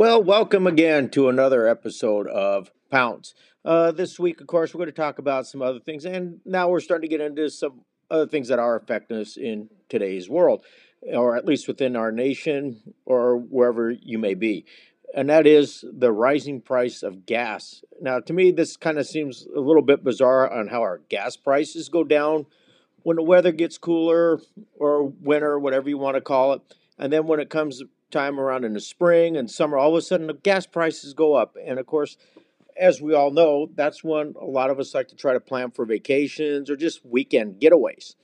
Well, welcome again to another episode of Pounce. Uh, this week, of course, we're going to talk about some other things, and now we're starting to get into some other things that are affecting us in today's world, or at least within our nation or wherever you may be. And that is the rising price of gas. Now, to me, this kind of seems a little bit bizarre on how our gas prices go down when the weather gets cooler or winter, whatever you want to call it. And then when it comes time around in the spring and summer, all of a sudden the gas prices go up. And of course, as we all know, that's when a lot of us like to try to plan for vacations or just weekend getaways.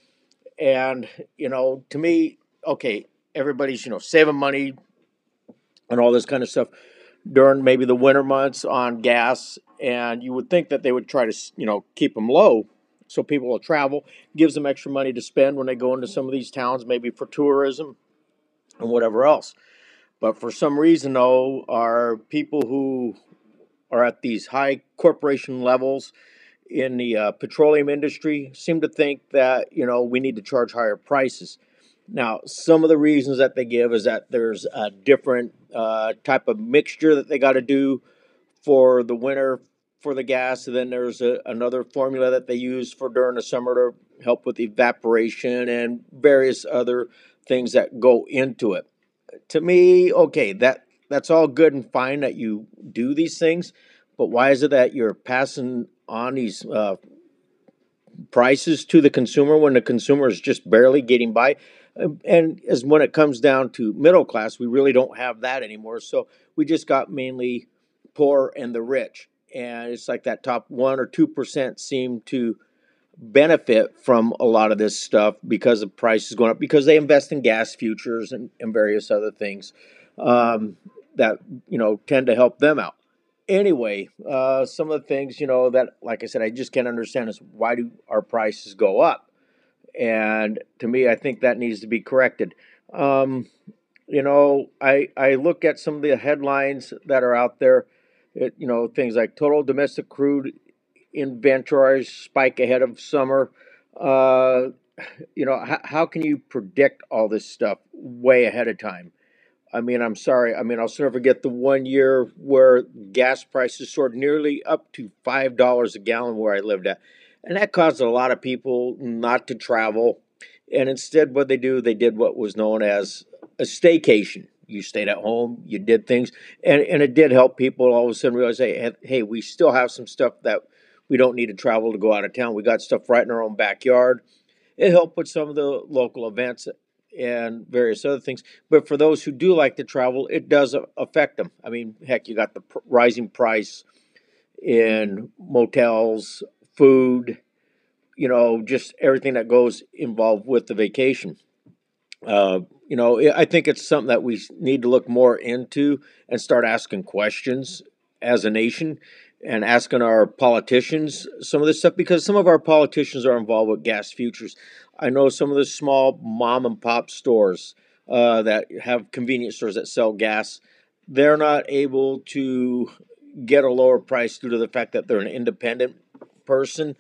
And, you know, to me, okay, everybody's, you know, saving money and all this kind of stuff during maybe the winter months on gas. And you would think that they would try to, you know, keep them low so people will travel, gives them extra money to spend when they go into some of these towns, maybe for tourism and whatever else. But for some reason, though, our people who are at these high corporation levels in the uh, petroleum industry seem to think that you know we need to charge higher prices. Now, some of the reasons that they give is that there's a different uh, type of mixture that they got to do for the winter for the gas, and then there's a, another formula that they use for during the summer to help with evaporation and various other things that go into it to me, okay, that that's all good and fine that you do these things, but why is it that you're passing on these uh, prices to the consumer when the consumer is just barely getting by? And as when it comes down to middle class, we really don't have that anymore. So we just got mainly poor and the rich, and it's like that top one or two percent seem to benefit from a lot of this stuff because the price is going up because they invest in gas futures and, and various other things um, that you know tend to help them out. Anyway uh, some of the things you know that like i said i just can't understand is why do our prices go up? And to me i think that needs to be corrected. Um, you know i i look at some of the headlines that are out there it, you know things like total domestic crude inventories spike ahead of summer. Uh, you know, how, how can you predict all this stuff way ahead of time? I mean, I'm sorry. I mean, I'll never forget the one year where gas prices soared nearly up to five dollars a gallon where I lived at, and that caused a lot of people not to travel. And instead, what they do, they did what was known as a staycation. You stayed at home, you did things, and, and it did help people all of a sudden realize, hey, hey, we still have some stuff that we don't need to travel to go out of town. We got stuff right in our own backyard. It helped with some of the local events and various other things. But for those who do like to travel, it does affect them. I mean, heck, you got the pr- rising price in motels, food, you know, just everything that goes involved with the vacation. Uh, you know, I think it's something that we need to look more into and start asking questions as a nation and asking our politicians some of this stuff because some of our politicians are involved with gas futures. I know some of the small mom and pop stores uh, that have convenience stores that sell gas, they're not able to get a lower price due to the fact that they're an independent person.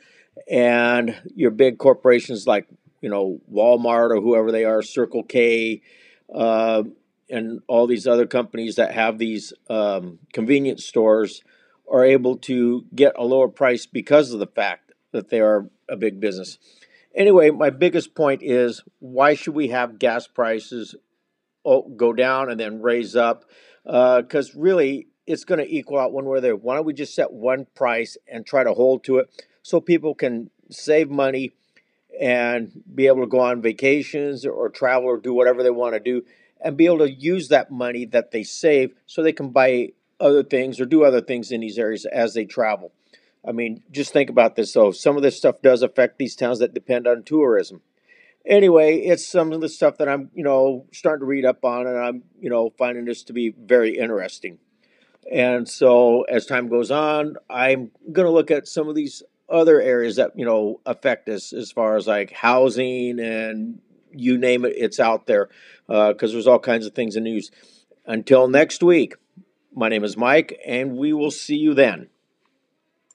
And your big corporations like, you know, Walmart or whoever they are, Circle K, uh, and all these other companies that have these um, convenience stores are able to get a lower price because of the fact that they are a big business. Anyway, my biggest point is why should we have gas prices go down and then raise up? Because uh, really, it's going to equal out one way or the other. Why don't we just set one price and try to hold to it so people can save money and be able to go on vacations or travel or do whatever they want to do and be able to use that money that they save so they can buy other things or do other things in these areas as they travel. I mean, just think about this though. Some of this stuff does affect these towns that depend on tourism. Anyway, it's some of the stuff that I'm, you know, starting to read up on, and I'm, you know, finding this to be very interesting. And so, as time goes on, I'm going to look at some of these other areas that, you know, affect us as far as like housing and you name it, it's out there because uh, there's all kinds of things in news. Until next week. My name is Mike, and we will see you then.